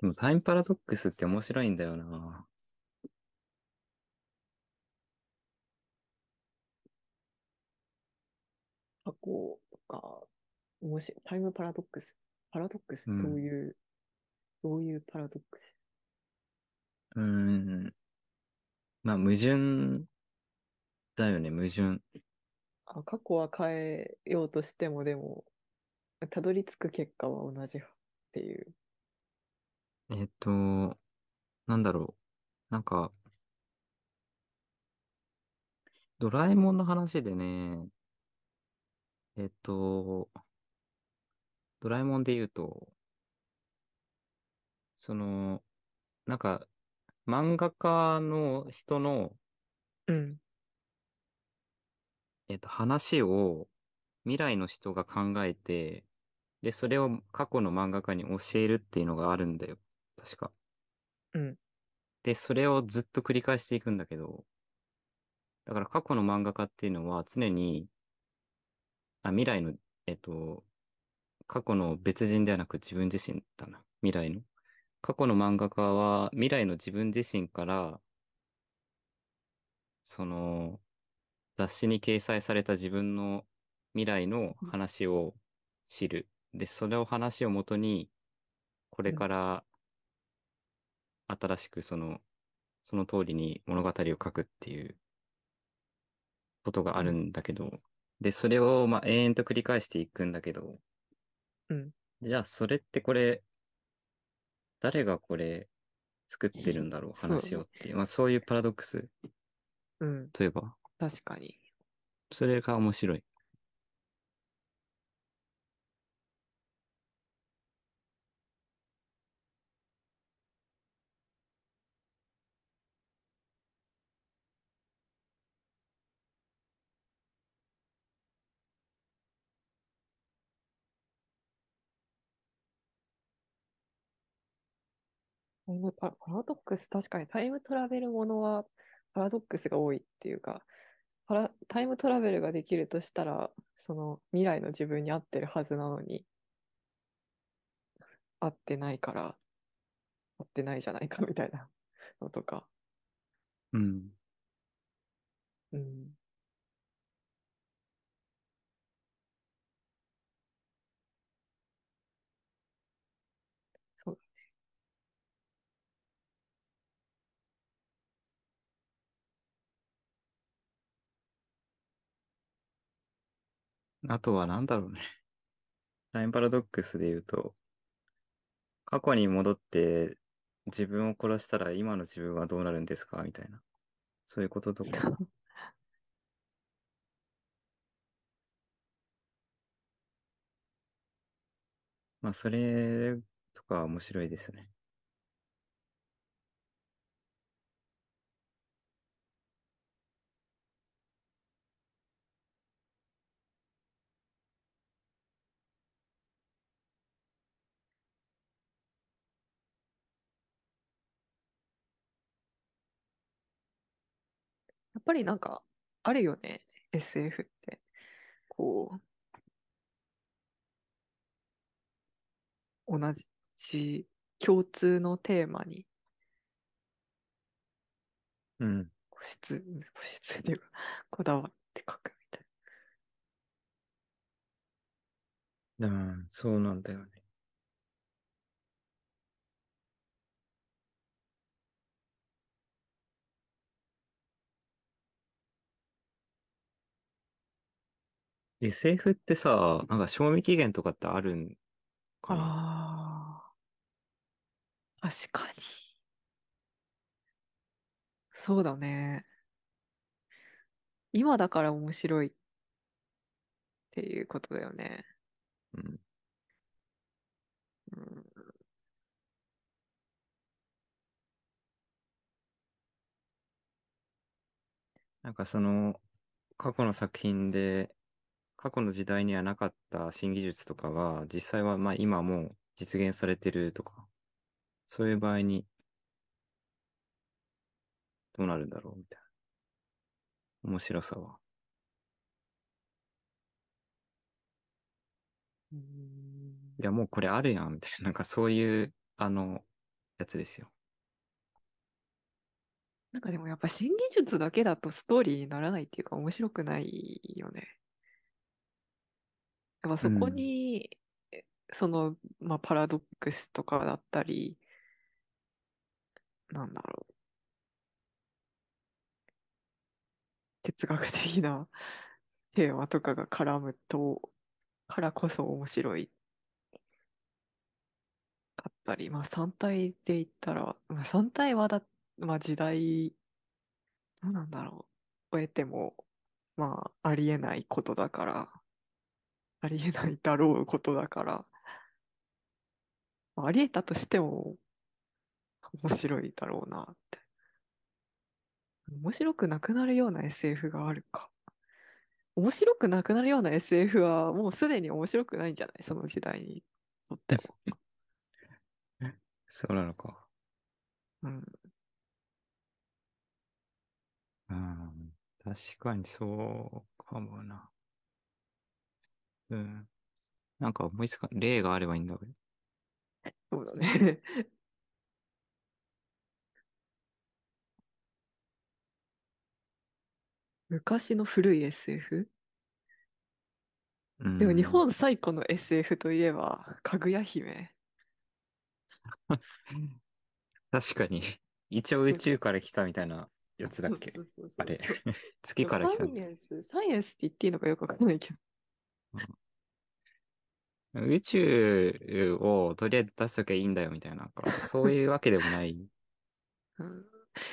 でもタイムパラドックスって面白いんだよな。過去とか、面白い。タイムパラドックス。パラドックスうんどういう、どういうパラドックス？うーん。まあ、矛盾だよね、矛盾。あ、過去は変えようとしても、でも、たどり着く結果は同じっていう。えっと、なんだろう。なんか、ドラえもんの話でね、えっと、ドラえもんで言うと、その、なんか、漫画家の人の、うん。えっと、話を未来の人が考えて、で、それを過去の漫画家に教えるっていうのがあるんだよ。確か。うん。で、それをずっと繰り返していくんだけど、だから過去の漫画家っていうのは常に、あ、未来の、えっと、過去の別人ではなく自分自身だな。未来の。過去の漫画家は未来の自分自身から、その、雑誌に掲載された自分の未来の話を知る。で、それを話をもとに、これから新しくその、その通りに物語を書くっていうことがあるんだけど、で、それをまあ永遠と繰り返していくんだけど、うん。じゃあそれってこれ、誰がこれ作ってるんだろう、話をっていう。まあそういうパラドックスうん。といえば、確かに。それが面白い。パラパラドックス、確かにタイムトラベルものはパラドックスが多いっていうか、パラタイムトラベルができるとしたら、その未来の自分に合ってるはずなのに、合ってないから、合ってないじゃないかみたいなのとか。うん。うん。あとはなんだろうね。タイムパラドックスで言うと、過去に戻って自分を殺したら今の自分はどうなるんですかみたいな。そういうこととか。まあ、それとか面白いですね。っぱりなんか、あるよね、SF って。こう、同じ共通のテーマにうん。固執、固執っていうか、こだわって書くみたいうん、そうなんだよね。SF ってさ、なんか賞味期限とかってあるんかな？ああ、確かに。そうだね。今だから面白いっていうことだよね。うん。うん、なんかその、過去の作品で、過去の時代にはなかった新技術とかが、実際はまあ今もう実現されてるとか、そういう場合に、どうなるんだろうみたいな。面白さは。うんいや、もうこれあるやん、みたいな。なんかそういう、あの、やつですよ。なんかでもやっぱ新技術だけだとストーリーにならないっていうか面白くないよね。やっぱそこに、その、まあ、パラドックスとかだったり、なんだろう。哲学的なテーマとかが絡むと、からこそ面白いかったり、まあ3体で言ったら、まあ、3体はだ、まあ時代、どうなんだろう。終えても、まあありえないことだから、ありえないだろうことだから、まあありえたとしても面白いだろうなって。面白くなくなるような SF があるか。面白くなくなるような SF はもうすでに面白くないんじゃない？その時代にとっても。そうなのか。うん。うん。確かにそうかもな。うん。なんか思いつか、例があればいいんだけど。そうだね。昔の古い SF? うんでも日本最古の SF といえば、かぐや姫。確かに。一応宇宙から来たみたいなやつだっけ？そうそうそうあれそう月から来たサイエンス、サイエンスって言っていいのかよくわかんないけど。宇宙をとりあえず出しときゃいいんだよみたいな、なんかそういうわけでもない。うん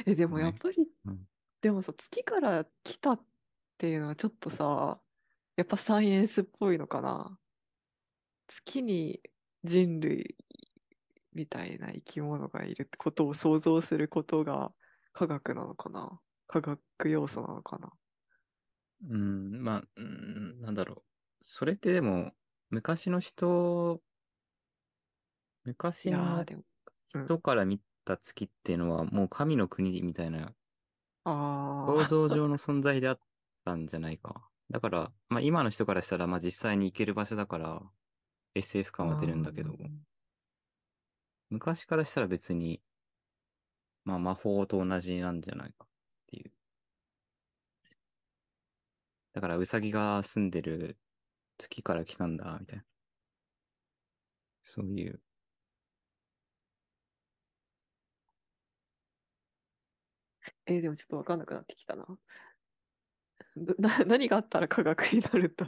え、でもやっぱり、うんでもさ、月から来たっていうのはちょっとさ、やっぱサイエンスっぽいのかな。月に人類みたいな生き物がいるってことを想像することが科学なのかな。科学要素なのかな。うん、まあ、うん、なんだろう。それってでも、昔の人、い昔やー、のでも、うん人から見た月っていうのは、もう神の国みたいなあ想あ、像上の存在であったんじゃないか。だから、まあ今の人からしたら、まあ実際に行ける場所だから、SF 感は出るんだけど、昔からしたら別に、まあ魔法と同じなんじゃないかっていう。だから、ウサギが住んでる月から来たんだ、みたいな。そういう。えーでもちょっとわかんなくなってきたな。ど な何があったら科学になると。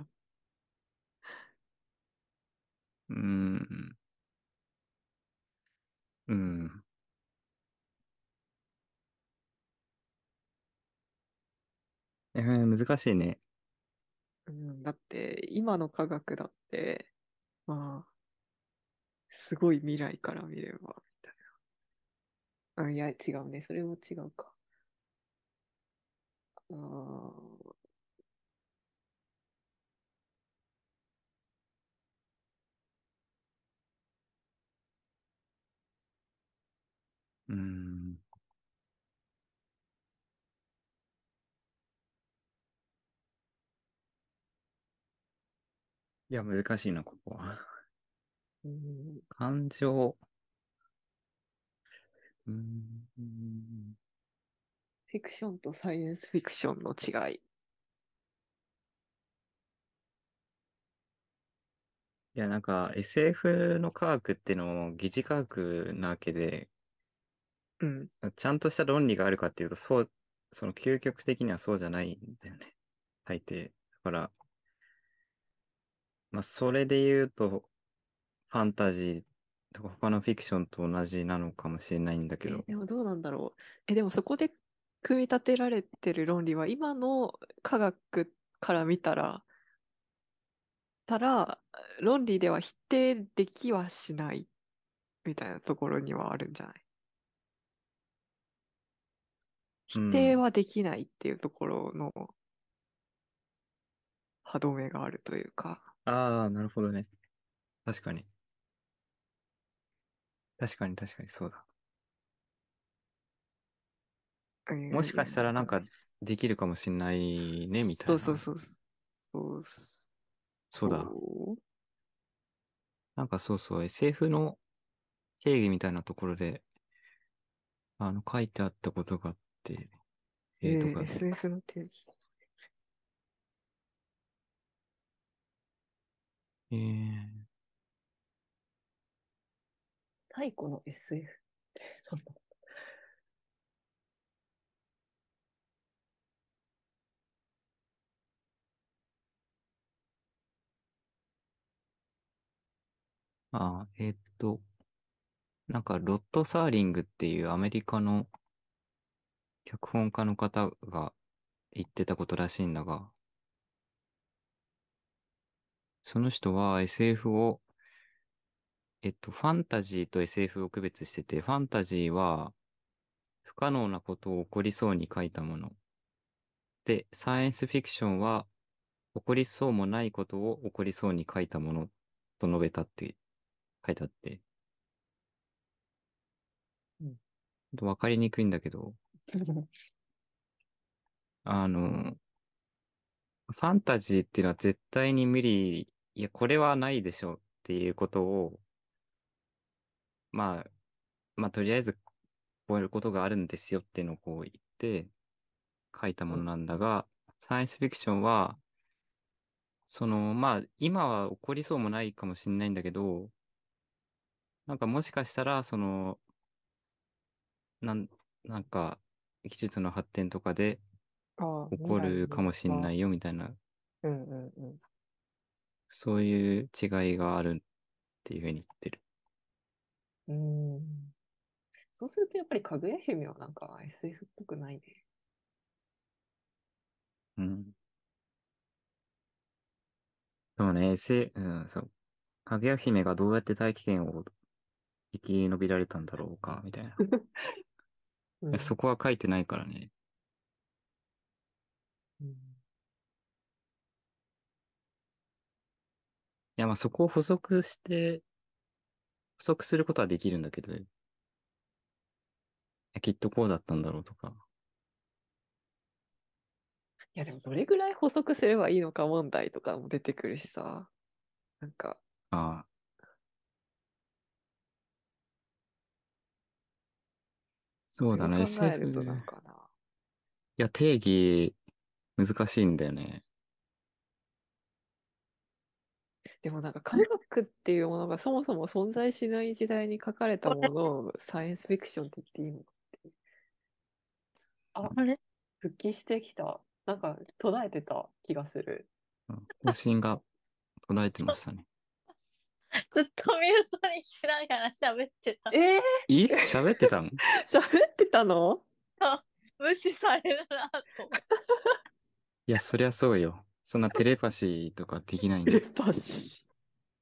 うーん。うん。えー難しいね。うん、だって、今の科学だって、まあ、すごい未来から見れば、みたいな。あ、いや、違うね。それも違うか。あうん。いや、難しいな、ここは。うん、感情。うーん。フィクションとサイエンスフィクションの違い。いや、なんか SF の科学ってのも疑似科学なわけで、うん。ちゃんとした論理があるかっていうと、そう、その究極的にはそうじゃないんだよね。大抵。だから、まあ、それで言うと、ファンタジーとか他のフィクションと同じなのかもしれないんだけど、えでもどうなんだろう。え、でもそこで組み立てられてる論理は、今の科学から見たら、たら、論理では否定できはしないみたいなところにはあるんじゃない？否定はできないっていうところの歯止めがあるというか。ああ、なるほどね。確かに。確かに確かにそうだ。もしかしたらなんかできるかもしんないね、みたいな。そうそうそう。そうそうだ。なんかそうそう、SF の定義みたいなところで、あの、書いてあったことがあって、えーえーとか、SF の定義。えー、太古の SF って、そんな。あー、えーっと、なんか、ロッド・サーリングっていうアメリカの脚本家の方が言ってたことらしいんだが、その人は SF を、えっと、ファンタジーと SF を区別してて、ファンタジーは不可能なことを起こりそうに書いたもの。で、サイエンスフィクションは起こりそうもないことを起こりそうに書いたものと述べたって書いてあって。うんわかりにくいんだけど、あの、ファンタジーっていうのは絶対に無理、いや、これはないでしょっていうことを、まあ、まあ、とりあえず、こういうことがあるんですよっていうのをこう言って書いたものなんだが、サイエンスフィクションは、その、まあ、今は起こりそうもないかもしれないんだけど、なんかもしかしたら、その、なん、なんか、技術の発展とかで起こるかもしれな。未いよみたいな、うんうんうん。そういう違いがあるっていうふうに言ってる。うーん。そうするとやっぱりかぐや姫はなんか SF っぽくないね。うん。そうね、S、うん、そう。かぐや姫がどうやって大気圏を生き延びられたんだろうか、みたいな。うんそこは書いてないからね。うんいや、まあそこを補足して、補足することはできるんだけど、いやきっとこうだったんだろうとか。いやでもどれぐらい補足すればいいのか問題とかも出てくるしさ。なんか、ああ。そうだね、考えると SF なんかな。いや、定義、難しいんだよね。でもなんか科学っていうものがそもそも存在しない時代に書かれたものをサイエンスフィクションって言っていいのかっていう。あ、あれ？復帰してきた。なんか途絶えてた気がする。うん方針が途絶えてましたね。ずっとミュートにしながら喋ってた。えー、え？喋ってたの 喋ってたの？無視されるなと思って。いや、そりゃそうよ。そんなテレパシーとかできないんで。テレパシ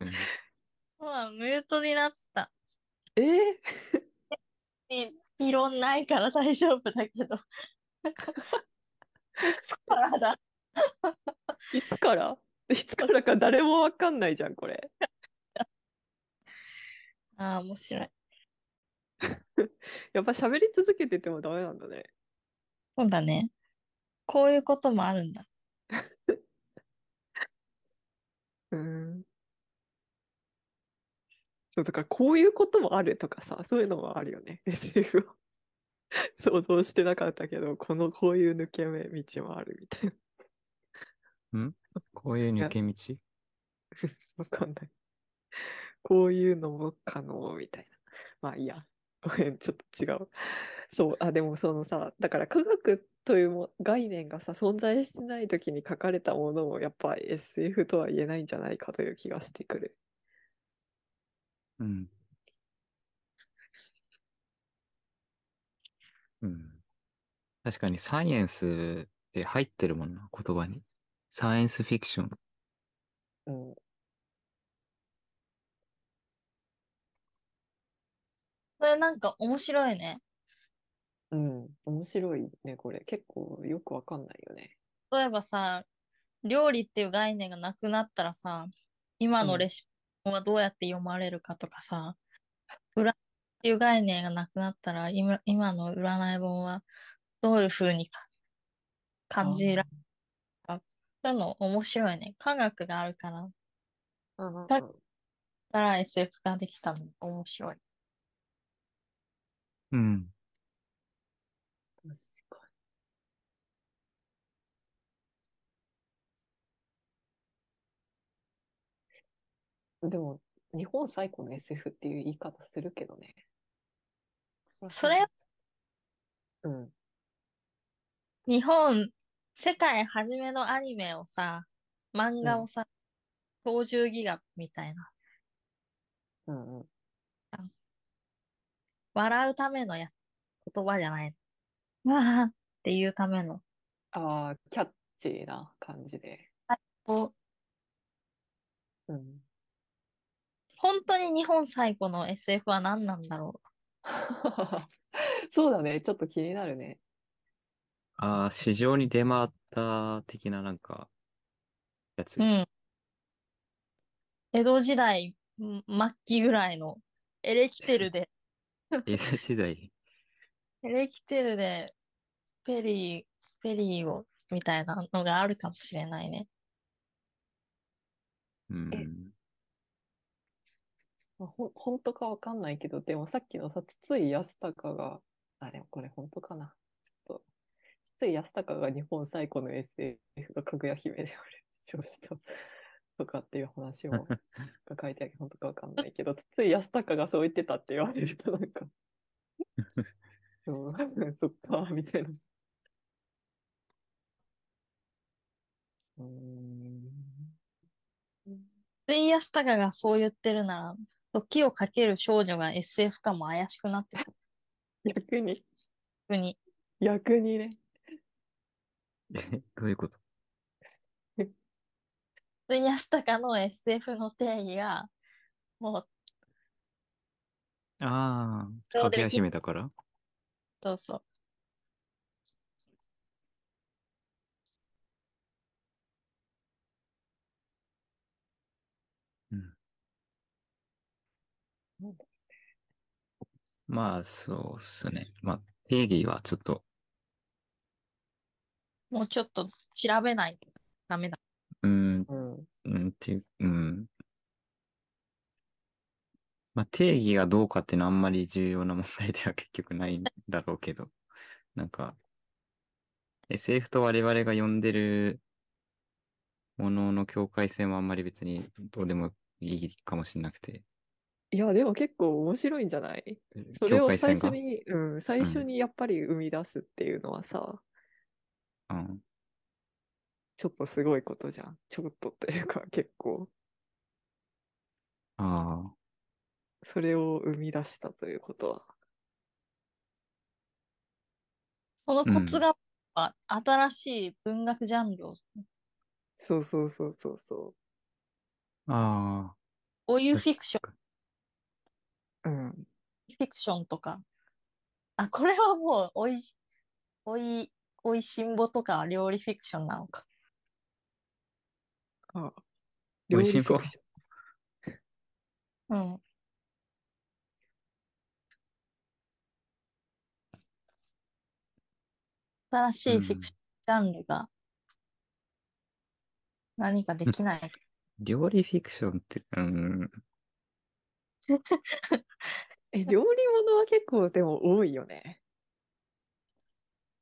うんそうなのミュートになってた。ー？えい異論ないから大丈夫だけど。いつからだ？ー、いつから？いつからか誰もわかんないじゃん、これ。ああ、面白い。やっぱ喋り続けててもダメなんだね。そうだね。こういうこともあるんだ。うん。そう、だからこういうこともあるとかさ、そういうのもあるよね。SF を想像してなかったけど、このこういう抜け目道もあるみたいな。こういう抜け道？わかんない。こういうのも可能みたいな。まあいいや。ごめん、ちょっと違う。そう、あ、でもそのさ、だから科学というも概念がさ、存在してない時に書かれたものも、やっぱり SF とは言えないんじゃないかという気がしてくる。うん。うん。確かにサイエンスって入ってるもんな、言葉に。サイエンスフィクション。うん。それなんか面白いね。うん、面白いね、これ。結構よくわかんないよね。例えばさ、料理っていう概念がなくなったらさ、今うんのレシピはどうやって読まれるかとかさ、占いっていう概念がなくなったら、今今の占い本はどういうふうにか感じられるか。そういうの面白いね。科学があるから、だから SF ができたの面白い。うん。でも、日本最古の SF っていう言い方するけどね。それ、うん。日本、世界初めのアニメをさ、漫画をさ、鳥獣戯画みたいな。うんうん。笑うためのや言葉じゃない。わあっていうための。ああ、キャッチーな感じで。こううん。本当に日本最古の SF は何なんだろ そうだね。ちょっと気になるね。ああ、市場に出回った的ななんか、やつ？う。う。ん。江戸時代ん末期ぐらいのエレキテルで、江戸時代？エレキテルでペリー、ペリーを、みたいなのがあるかもしれないね。うん。まあ、ほ 本当かわかんないけど、でもさっきのさ、筒井康隆が、あ、でもこれ本当かな。ちょっと、筒井康隆が日本最古の SF がかぐや姫である受賞したとかっていう話もが書いてある、本当かわかんないけど、筒井康隆がそう言ってたって言われるとなんか、うん、そっか、みたいな。うん。スイヤスタカがそう言ってるなら、時をかける少女が SF かも怪しくなってくる。逆に、逆に。逆にね。え、どういうこと？スイヤスタカの SF の定義が、もう、ああ、そうでかぐや姫だから？そうそう。うん。なんだまあ、そうっすね。まあ、定義はちょっと、もうちょっと調べないとダメだ。うーん、うん。うん、っていう、うん。まあ、定義がどうかっていうのはあんまり重要な問題では 結局ないんだろうけど、なんか、SF と我々が呼んでるものの境界線はあんまり別にどうでもいいかもしれなくて、いや、でも結構面白いんじゃない？それ境を。最初に、うん、最初にやっぱり生み出すっていうのはさ、うん。ちょっとすごいことじゃん。ちょっとというか結構、ああ、それを生み出したということは。そのコツが、新しい文学ジャンルを、そうそうそうそうそあこういあ、うフィクション、う。うん。フィクションとか、あ、これはもう、おい、おい、おいしんぼとか料理フィクションなのか。あ、美味しんぼ？料理フィクションうん。新しいフィクションジャンルが何かできないか。料理フィクションって、うん、え、料理物は結構でも多いよね。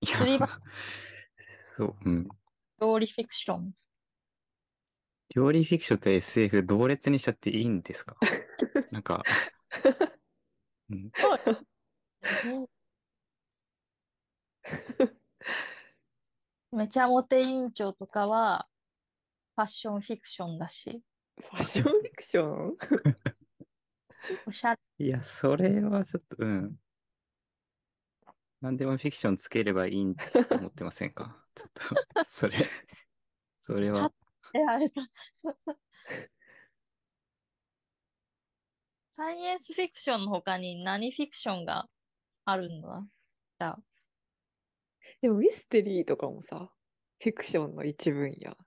いや。釣り場、そう、うん。料理フィクション。料理フィクションと SF 同列にしちゃっていいんですか？なんか、うん、めちゃモテ委員長とかはファッションフィクションだし、ファッションフィクション？おしゃれ。いや、それはちょっと、うん。何でもフィクションつければいいと思ってませんか？ちょっと、それ、それは、やれた。サイエンスフィクションの他に何フィクションがあるんだじゃあ、でもミステリーとかもさ、フィクションの一分野、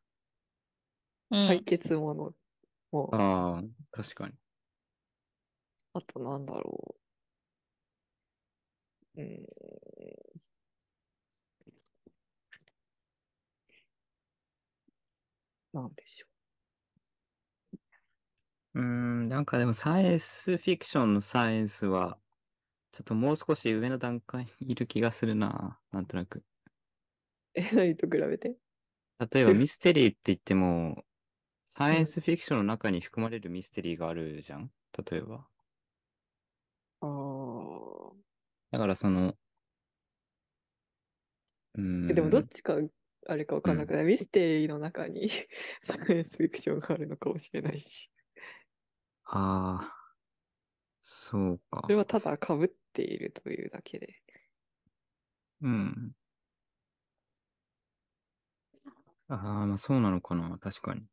うん、解決ものも、ああ、確かに。あとなんだろう。うーん。なんでしょうーん、なんかでもサイエンスフィクションのサイエンスは、ちょっともう少し上の段階にいる気がするな。なんとなく。う。え、何と比べて？例えば ミステリーって言っても、サイエンスフィクションの中に含まれるミステリーがあるじゃん？例えば。ああ。だからその、うーえでもどっん、ちかあれかわかんなくない、ミステリーの中に サイエンスフィクションがあるのかもしれないし。ああ、そうかそれ。はただ被っているというだけで。うん。ああ、まあそうなのかな。確かに。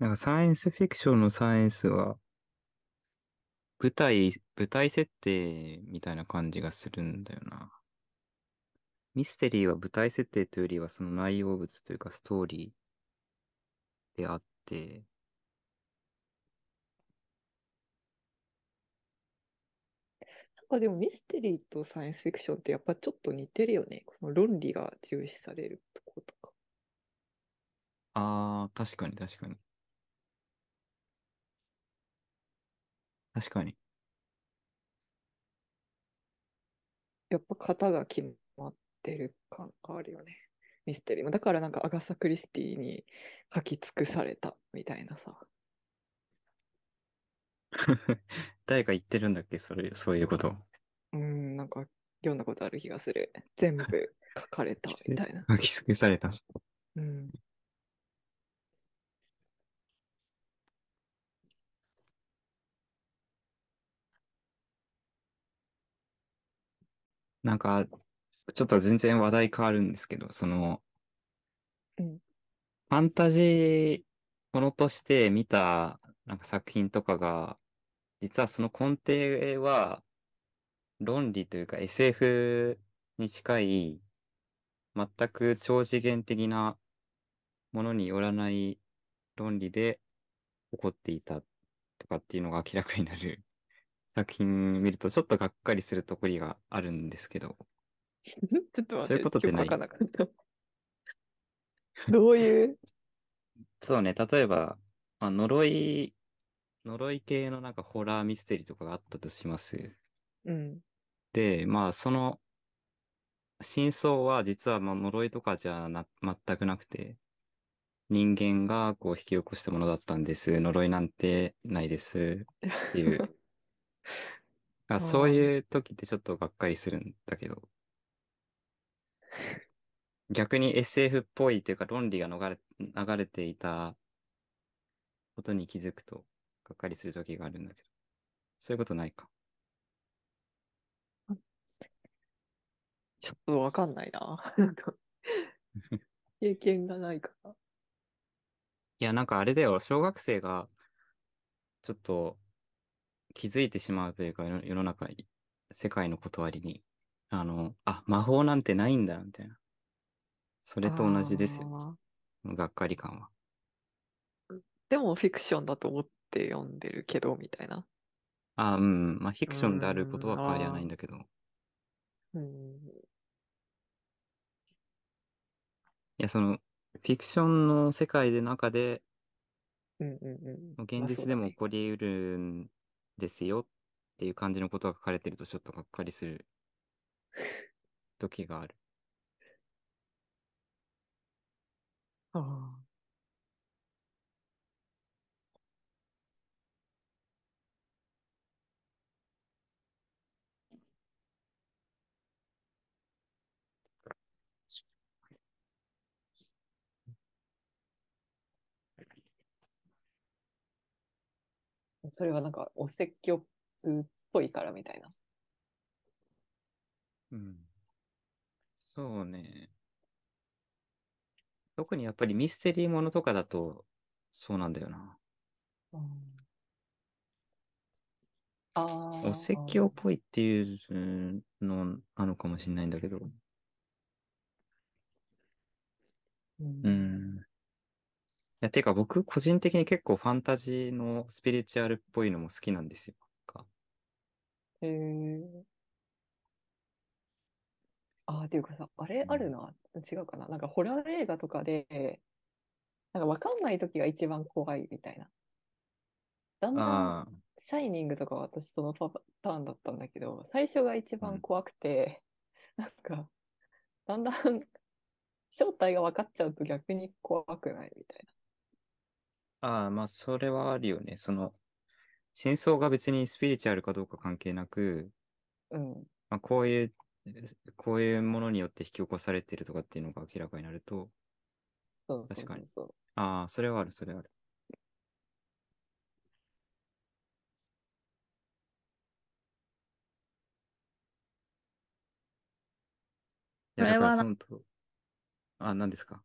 なんかサイエンスフィクションのサイエンスは、舞台、舞台設定みたいな感じがするんだよな。ミステリーは舞台設定というよりはその内容物というかストーリーであって、なんかでもミステリーとサイエンスフィクションってやっぱちょっと似てるよね。この論理が重視されるとことか。ああ、確かに確かに。確かに。やっぱ型が決まってる感があるよね。ミステリーも。だからなんかアガサ・クリスティに書き尽くされたみたいなさ。誰か言ってるんだっけ？それ、そういうこと。うん、なんか読んだことある気がする。全部書かれた みたいな。書き尽くされた。うん。なんか、ちょっと全然話題変わるんですけど、その、うん。ファンタジーものとして見たなんか作品とかが、実はその根底は論理というか SF に近い、全く超次元的なものによらない論理で起こっていたとかっていうのが明らかになる作品見るとちょっとがっかりするところがあるんですけど、ちょっと待って、そういうことってないかんなかった。どういう？そうね、例えば、まあ、呪い、呪い系のなんかホラーミステリーとかがあったとします。うん。で、まあ、その、真相は実はまあ呪いとかじゃな、全くなくて、人間がこう引き起こしたものだったんです。呪いなんてないです。っていう。あそういう時ってちょっとがっかりするんだけど。逆に SF っぽいっていうか論理が逃れ、流れていたことに気づくと、がっかりする時があるんだけど。そういうことないか。ちょっとわかんないな。経験がないから。いや、なんかあれだよ、小学生が、ちょっと、気づいてしまうというか、世の中に、世界の断りに、あの、あ、魔法なんてないんだ、みたいな。それと同じですよ、がっかり感は。でもフィクションだと思って読んでるけど、みたいな。あ、うん、まあ、フィクションであることは変わりはないんだけど。うん。いや、その、フィクションの世界で中で、うんうんうん。現実でも起まこり得るんですよっていう感じのことが書かれてるとちょっとがっかりする時がある。ああそれはなんかお説教っぽいからみたいな。うん。そうね。特にやっぱりミステリーものとかだと、そうなんだよな。ああ。お説教っぽいっていうのなのかもしれないんだけど。うんうん。いや、てか僕個人的に結構ファンタジーのスピリチュアルっぽいのも好きなんですよ。かへえ。ああ、っていうかさ、あれうんあるな。違うかな。なんかホラー映画とかで、なんかわかんない時が一番怖いみたいな。だんだん、ああ、シャイニングとかは私そのパターンだったんだけど、最初が一番怖くて、なんか、だんだん 正体が分かっちゃうと逆に怖くないみたいああ、まあ、それはあるよね。その、真相が別にスピリチュアルかどうか関係なく、な。うん。まあ、こういう、こういうものによって引き起こされてるとかっていうのが明らかになると、そうそう確かにそうそう。ああ、それはある、それはある。いや、だからこれはなそのと、あ、何ですか？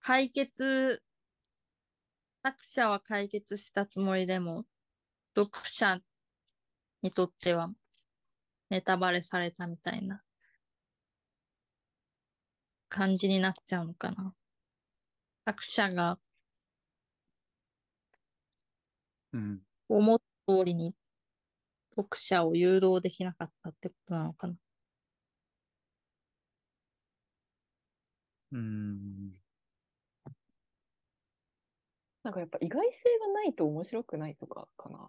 解決、作者は解決したつもりでも、読者にとってはネタバレされたみたいな感じになっちゃうのかな。作者がうん。思った通りに読者を誘導できなかったってことなのかな。うーん。なんかやっぱ意外性がないと面白くないとかかな。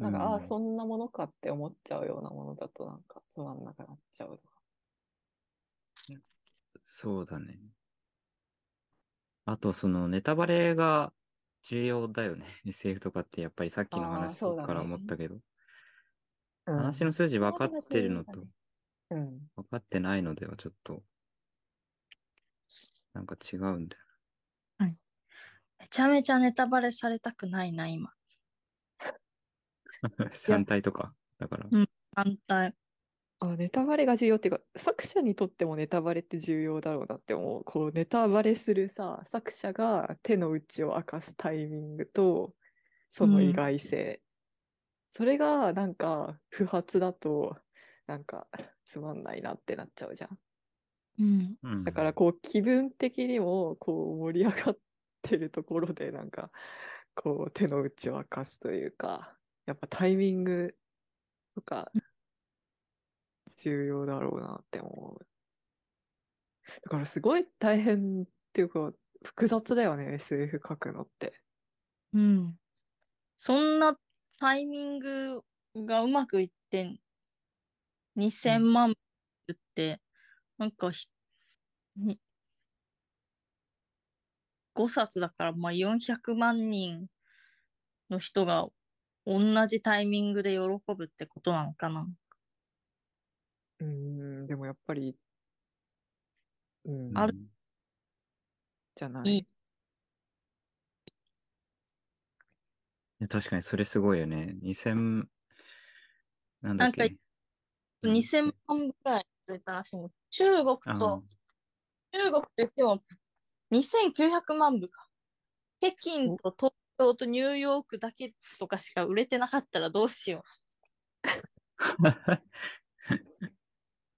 なんか、ああ、そんなものかって思っちゃうようなものだとなんかつまんなくなっちゃうとか。そうだね。あと、そのネタバレが重要だよね。SF とかってやっぱりさっきのあー話そうだねから思ったけど、うん話の筋分かってるのとうん。分かってないのではちょっと、なんか違うんだよ。めちゃめちゃネタバレされたくないな、今。三体とか？だから。うん反対。あ、ネタバレが重要っていうか、作者にとってもネタバレって重要だろうなって思う。こう、ネタバレするさ、作者が手の内を明かすタイミングと、その意外性。それがなんか不発だと、なんかつまんないなってなっちゃうじゃん。うん。うんだからこう気分的にもこう盛り上がってるところでなんかこう手の内を明かすというかやっぱタイミングとか重要だろうなって思う。だからすごい大変っていうか複雑だよね SF 書くのって。うん。そんなタイミングがうまくいって2000万部って、なんかひに5冊だから、まあ、400万人の人が同じタイミングで喜ぶってことなのかな。うーんでもやっぱり、うん、あるじゃないいいや確かにそれすごいよね。2000、なんだっけ。なんかうん2000万部くらい売れたらしいんです。中国あと、中国と言っても2900万部か。北京と東京とニューヨークだけとかしか売れてなかったらどうしよ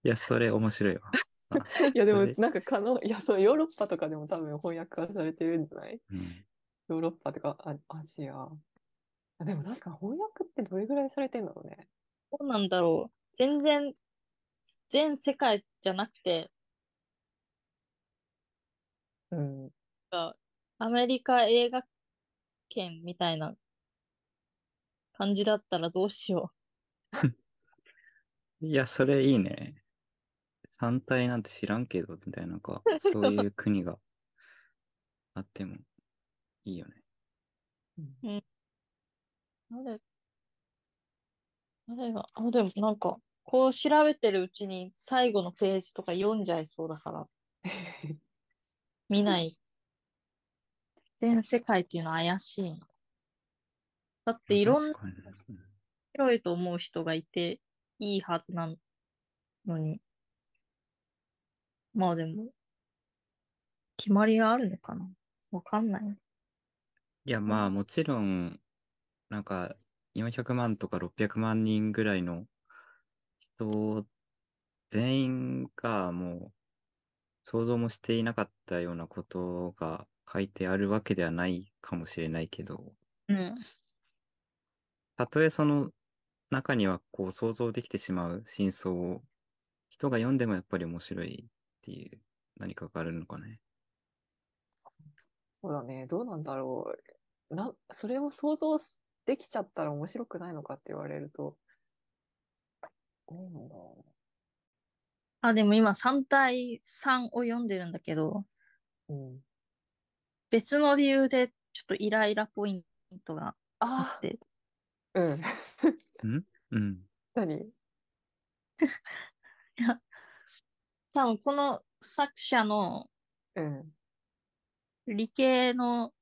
いや、それ面白いわ。あいやでもなんか可能いやそうヨーロッパとかでも多分翻訳化されてるんじゃない？うんヨーロッパとかアアジア。あでも確か翻訳ってどれぐらいされてんだろうね。う。どうなんだろう。全然、全世界じゃなくて、うん。アメリカ映画圏みたいな感じだったらどうしよ いや、それいいね。三体なんて知らんけど、みたいな、なんか、そういう国が あってもいいよね。う。誰、誰が、あ、でもなんか、こう調べてるうちに最後のページとか読んじゃいそうだから、見ない。全世界っていうのは怪しいな。だっていろんな広いと思う人がいていいはずなのに。まあでも、決まりがあるのかな？わかんない。いや、まあ、もちろん、なんか、400万とか600万人ぐらいの人全員がもう想像もしていなかったようなことが書いてあるわけではないかもしれないけど、うん。たとえその中にはこう想像できてしまう真相を人が読んでもやっぱり面白いっていう何かがあるのかね。そうだね。どうなんだろう。な、それを想像できちゃったら面白くないのかって言われると、どうなんだろあ、でも今3対3を読んでるんだけど、うん。別の理由でちょっとイライラポイントがああって、うん。ん？うん。何？いや、多分この作者のうん。理系の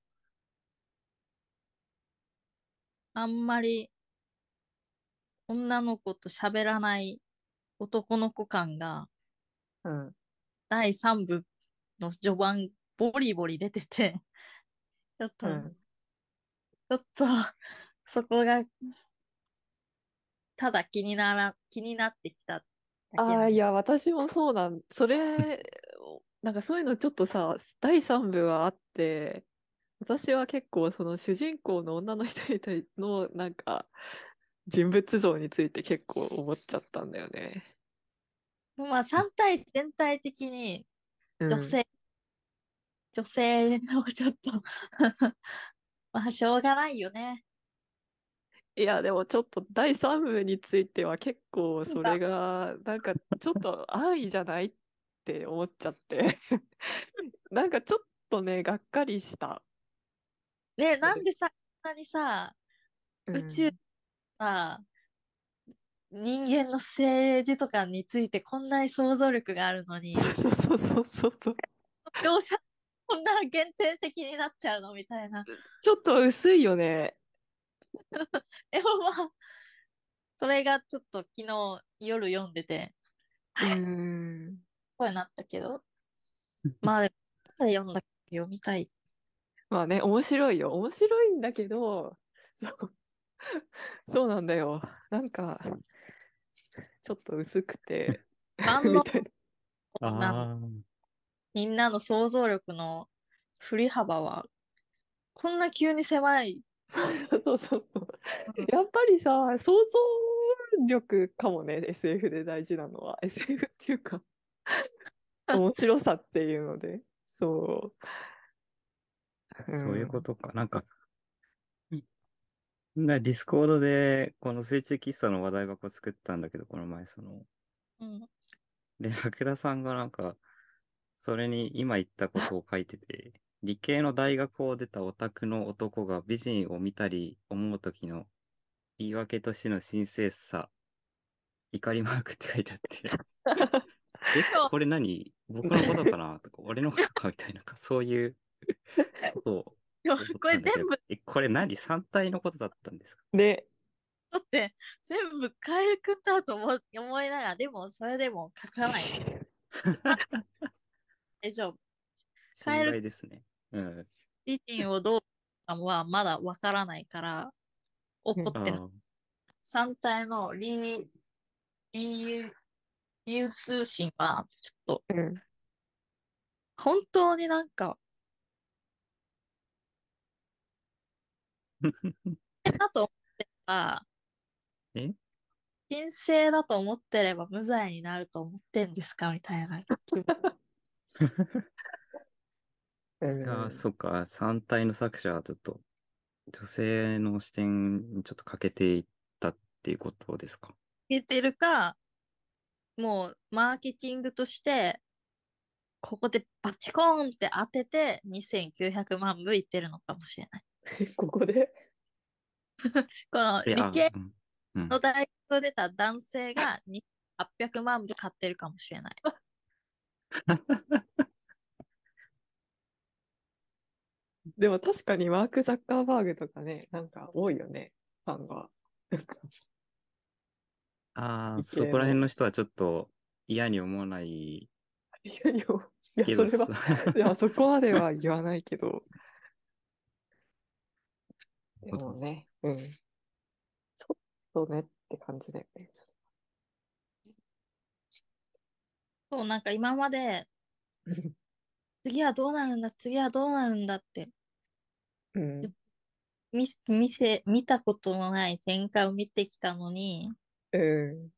あんまり女の子と喋らない男の子感がうん。第3部の序盤ボリボリ出てて、ちょっと、うん。ちょっと そこがただ気になら、気になってきただけああ、いや、私もそうなん、それ、なんかそういうのちょっとさ、第3部はあって、私は結構その主人公の女の人に対のなんか人物像について結構思っちゃったんだよね。まあ3体全体的にうん女性、女性をちょっと まあしょうがないよね。いや、でもちょっと第3部については結構それがなんかちょっと安易じゃないって思っちゃって。なんかちょっとね、がっかりした。ね、なんでさ、こんなにさ、うん宇宙さ、人間の政治とかについてこんなに想像力があるのに、そうそうそうそうそう。描写こんな限定的になっちゃうのみたいな。ちょっと薄いよね。でもまあ、それがちょっと昨日夜読んでて、うん。声になったけど、まあでも、読んだ読みたい。まあね、面白いよ。面白いんだけど、そう、そうなんだよ。なんか、ちょっと薄くて、何の みたいな。なあみんなの想像力の振り幅は、こんな急に狭い。そうそう。やっぱりさ、想像力かもね、SF で大事なのは。SF っていうか、面白さっていうので、そう。あ、そういうことか。なんか、な Discord で、この水中喫茶の話題箱作ったんだけど、この前、その、うん、で、ラクダさんがなんか、それに今言ったことを書いてて、理系の大学を出たオタクの男が美人を見たり思うときの言い訳としての神聖さ、怒りマークって書いてあって、え、これ何？僕のことかな？とか、俺のことか？みたいな、そういうことをこれ全部、え、これ何？三体のことだったんですか？ね、だって、全部カエルくんだと思思いながら、でもそれでも書かない。大丈夫。カエ心ル外ですね。うん。自身をどうかはまだわからないから、怒うんってない。あ3体のリリ流通信は、ちょっと、うん。本当になんか、だと思ってれば、え？神聖だと思ってれば無罪になると思ってんですか？みたいな気分。うんいやー、そっか、三体の作者はちょっと、女性の視点にちょっと欠けていったっていうことですか？出てるか、もうマーケティングとして、ここでバチコーンって当てて2900万部いってるのかもしれない。ここで？このいや理系うんうんの大学を出た男性が800万部買ってるかもしれない。でも確かにマーク・ザッカーバーグとかね、なんか多いよね、ファンが。なんかああ、そこら辺の人はちょっと嫌に思わないいやいや、いやけどそれは、いや、そこまでは言わないけど。でもね、うん。ちょっとねって感じだよね。そそう、なんか今までれ次はどうなるんだ、次はどうなるんだってうん。見せ見せ見たことのない展開を見てきたのに、うん。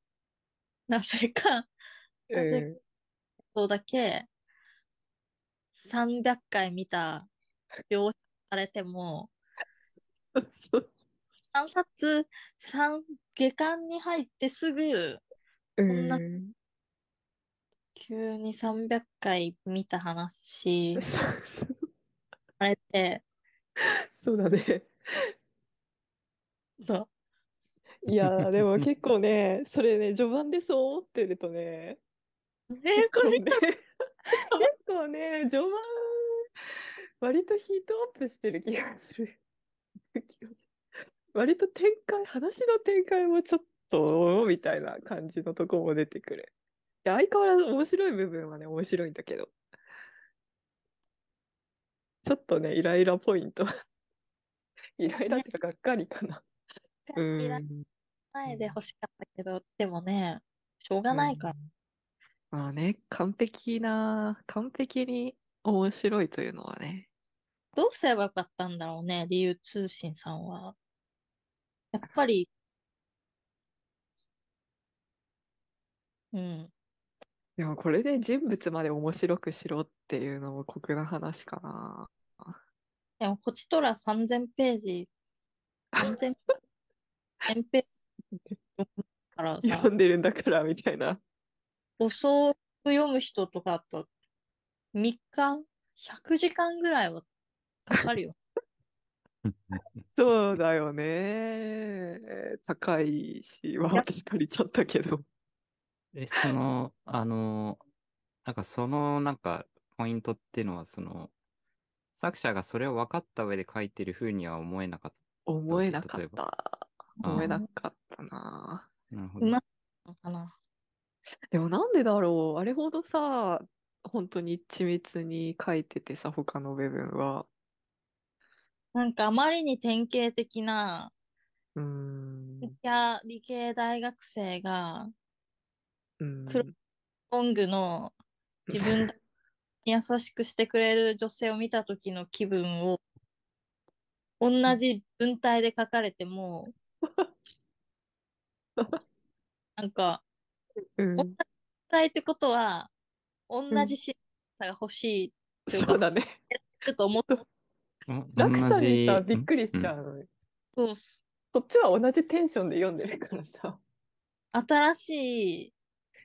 なぜか、なぜうそうだけ300回見た描写されても、3冊、三下巻に入ってすぐ、うん。なん。急に300回見た話、あれって、そうだね。そう、いやー、でも結構ね、それね、序盤でそう思ってるとね、えー、結構これ、ね、結構ね、序盤、割とヒートアップしてる気がする。割と展開、話の展開もちょっと、みたいな感じのとこも出てくる。いや、相変わらず面白い部分はね、面白いんだけど。ちょっとね、イライラポイント。イライラってがっかりかな。ういらん。ないで欲しかったけど、でもね、しょうがないから。うんまあね、完璧な、完璧に面白いというのはね。どうすればよかったんだろうね、理由通信さんは。やっぱり、うん。いや、これで人物まで面白くしろっていうのも酷な話かな。でも、こちとら3000ページ、3000ページ からさ、読んでるんだから、みたいな。遅く読む人とかだと、3日、100時間ぐらいはかかるよ。そうだよね。高いし、まあ、確かにちゃったけど。え、その、あの、なんかその、なんか、ポイントっていうのは、その、作者がそれを分かった上で書いてる風には思えなかっ思えなかった。思えなかったな。た。なるほど。かな？でもなんでだろう。あれほどさ、本当に緻密に書いててさ、他の部分は。なんかあまりに典型的なうーん。理系理系大学生がうん。黒ロングの自分に優しくしてくれる女性を見た時の気分を同じ文体で書かれても なんかうん文体ってことは同じしさが欲しいというかそうだね。ちょっと思ってお落差にさ、びっくりしちゃんう。そうっすこっちは同じテンションで読んでるからさ。新しい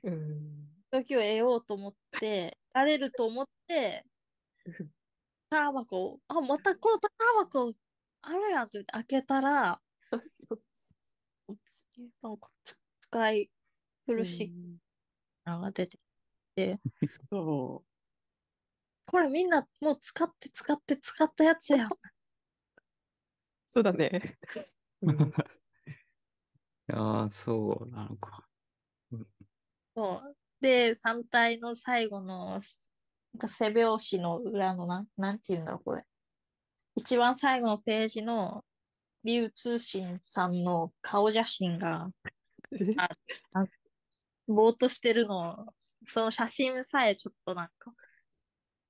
うん。時を得ようと思ってやれると思ってうん宝箱をあまたこの宝箱あるやんって言って開けたらそうなんか使いうん苦しいのが出てきて、そこれみんなもう使って使って使ったやつやん。う。そうだね。うん いやー、そうなのか。そうで、3体の最後のなんか背拍子の裏のなん、なんていうんだろう、これ。一番最後のページの流通信さんの顔写真がぼーっとしてるの、その写真さえちょっとなんか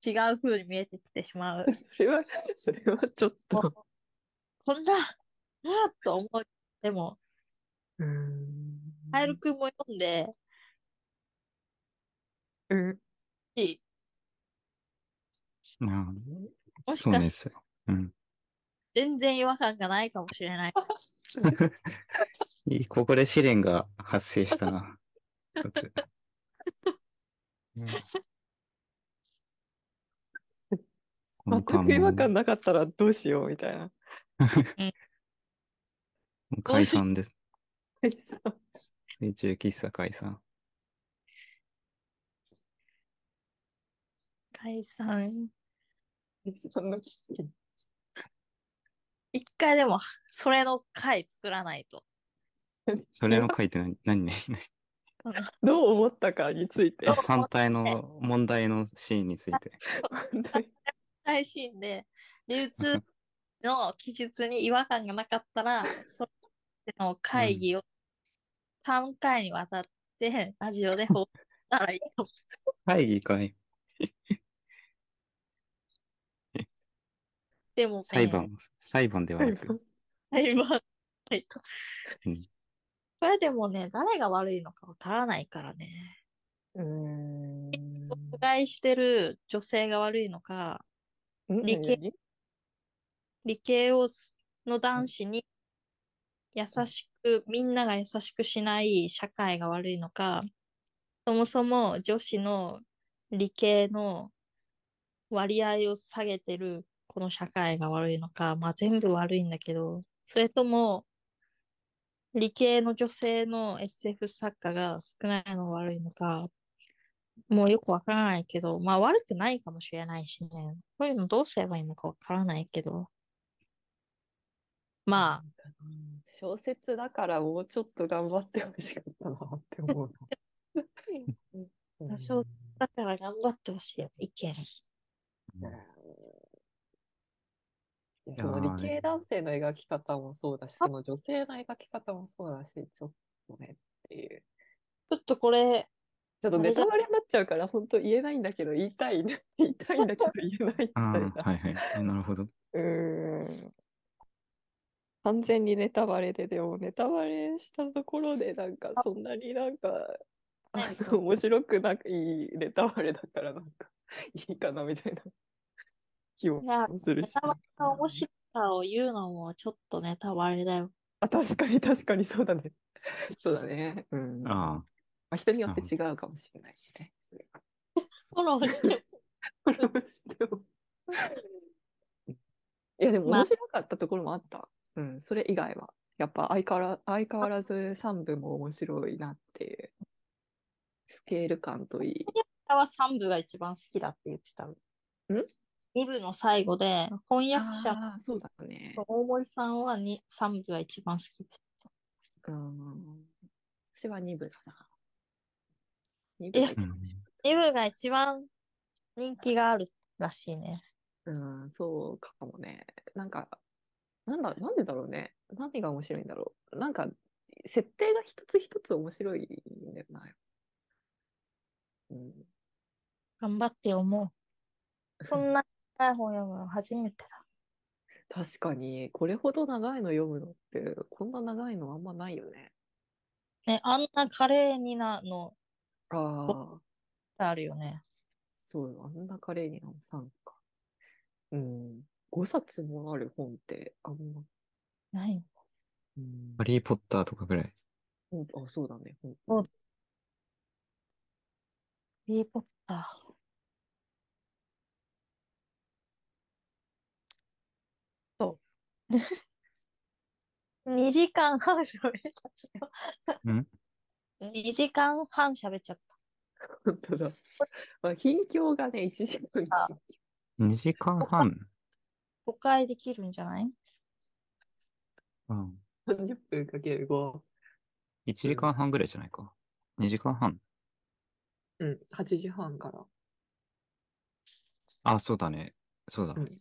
違う風に見えてきてしまう。それは、それはちょっと。こんな、あーっと思う。でも、うん。カエルくんも読んで、うん。しうんもしそうかしてですよ。うん。全然違和感がないかもしれない。いいここで試練が発生したな。一つ。う んこの全く違和感関なかったらどうしようみたいな。門解散です。はい水中喫茶解散。解散。一回でも、それの回作らないと。それの書いて何、何？ね。どう思ったかについてどう。3体の問題のシーンについて。配信で、流通の記述に違和感がなかったら、それの会議を3回にわたって、ラジオで放送したらいいかも。会議かい。でもね、裁判、裁判ではなく。裁判ないと。うんこれでもね、誰が悪いのかわからないからね。うーん。不外してる女性が悪いのか、ん理系。何？理系をすの男子に優しく、みんなが優しくしない社会が悪いのか、そもそも女子の理系の割合を下げてるこの社会が悪いのか、まあ全部悪いんだけど、それとも理系の女性の SF 作家が少ないのが悪いのか、もうよくわからないけど、まあ悪くないかもしれないしね。こういうのどうすればいいのかわからないけど。まあ、うん小説だからもうちょっと頑張ってほしかったなって思うな。う ん小だから頑張ってほしいよ、意見。その理系男性の描き方もそうだし、その女性の描き方もそうだし、ちょっとねっていう。ちょっとこれ、ちょっとネタバレになっちゃうから、本当言えないんだけど、言いたい、言いたいんだけど言えないみあたいな。あ、はいはい。なるほど。うーん。完全にネタバレで、でもネタバレしたところで、なんかそんなになんか、あ面白くないネタバレだから、なんか いいかなみたいな気もするし。ネタバレの面白さを言うのもちょっとネタバレだよ。あ、確かに確かにそうだね。そうだね。うん。まああ、人によって違うかもしれないしね。それはフォローしてこれをしても。いや、でもまあ面白かったところもあった。うん、それ以外は。やっぱ相変わら相変わらず3部も面白いなっていう。スケール感といい。は3部が一番好きだって言ってたの。ん ?2 部の最後で翻訳者そうだね。大森さんはに3部が一番好きです。うん。私は2部だな。2部が一番面白かっ2部が一番人気があるらしいね。た。うん、そうかもね。なんか、なんだ、なんでだろうね。何が面白いんだろう。なんか、設定が一つ一つ面白いんだよな。うん。頑張って思う。こんな長い本読むの初めてだ。確かに、これほど長いの読むのって、こんな長いのあんまないよね。ね、あんな華麗になのああ、あるよね。そう、あんな華麗にな3か。うん。5冊もある本って、あんま。ないうんハリー・ポッターとかぐらい？あ、そうだね。ほんとそうリーポッター。そう。2時間半喋っちゃったよ。ん？2時間半喋っちゃった。本当だ。まあ、近況がね、1時間あ2時間半？5回できるんじゃない？うん。30分かける5。1時間半ぐらいじゃないか。2時間半。うん、8時半から。あ、そうだね。そうだ。うん。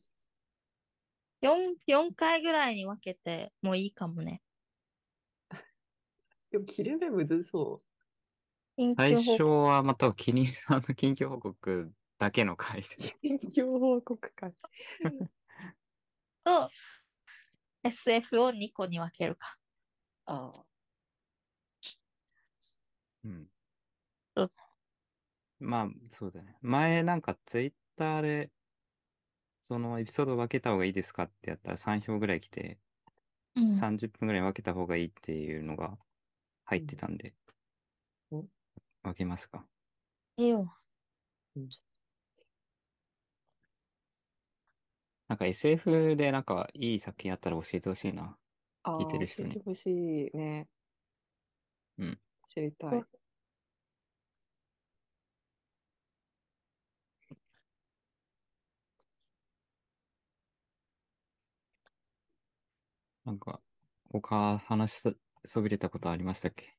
4, 4回ぐらいに分けてもういいかもね。でも、切れ目むずそ緊最初はまた気に、あの、近況報告だけの回で。う。近況報告会。と SF を2個に分けるか。ああ。うんうん。まあ、そうだね。前なんかツイッターで、そのエピソード分けた方がいいですかってやったら3票ぐらい来て、うん。30分ぐらい分けた方がいいっていうのが入ってたんでうん、分けますか。いいよ。なんか SF でなんかいい作品あったら教えてほしいな。ああ、聞いてる人に教えてほしいね。うん。知りたい。なんか、他話しそそびれたことありましたっけ？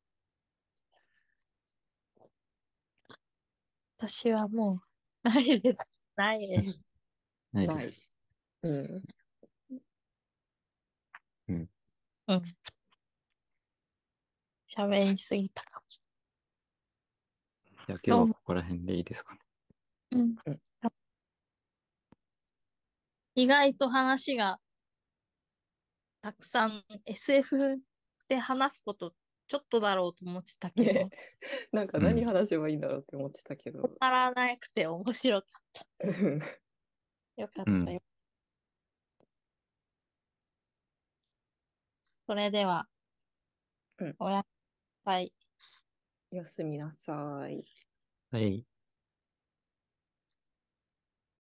私はもう、ないです。ないです。ないです。。うん。うん。喋りすぎたかじゃあ今日はここら辺でいいですかね？も。うんうん。意外と話がたくさん SF で話すことちょっとだろうと思ってたけど、ね なんか何話せばいいんだろうって思ってたけど。わからなくて面白かった。う んよかったうんよ。それでは、うんおやすみなさい。おやすみなさい。はい。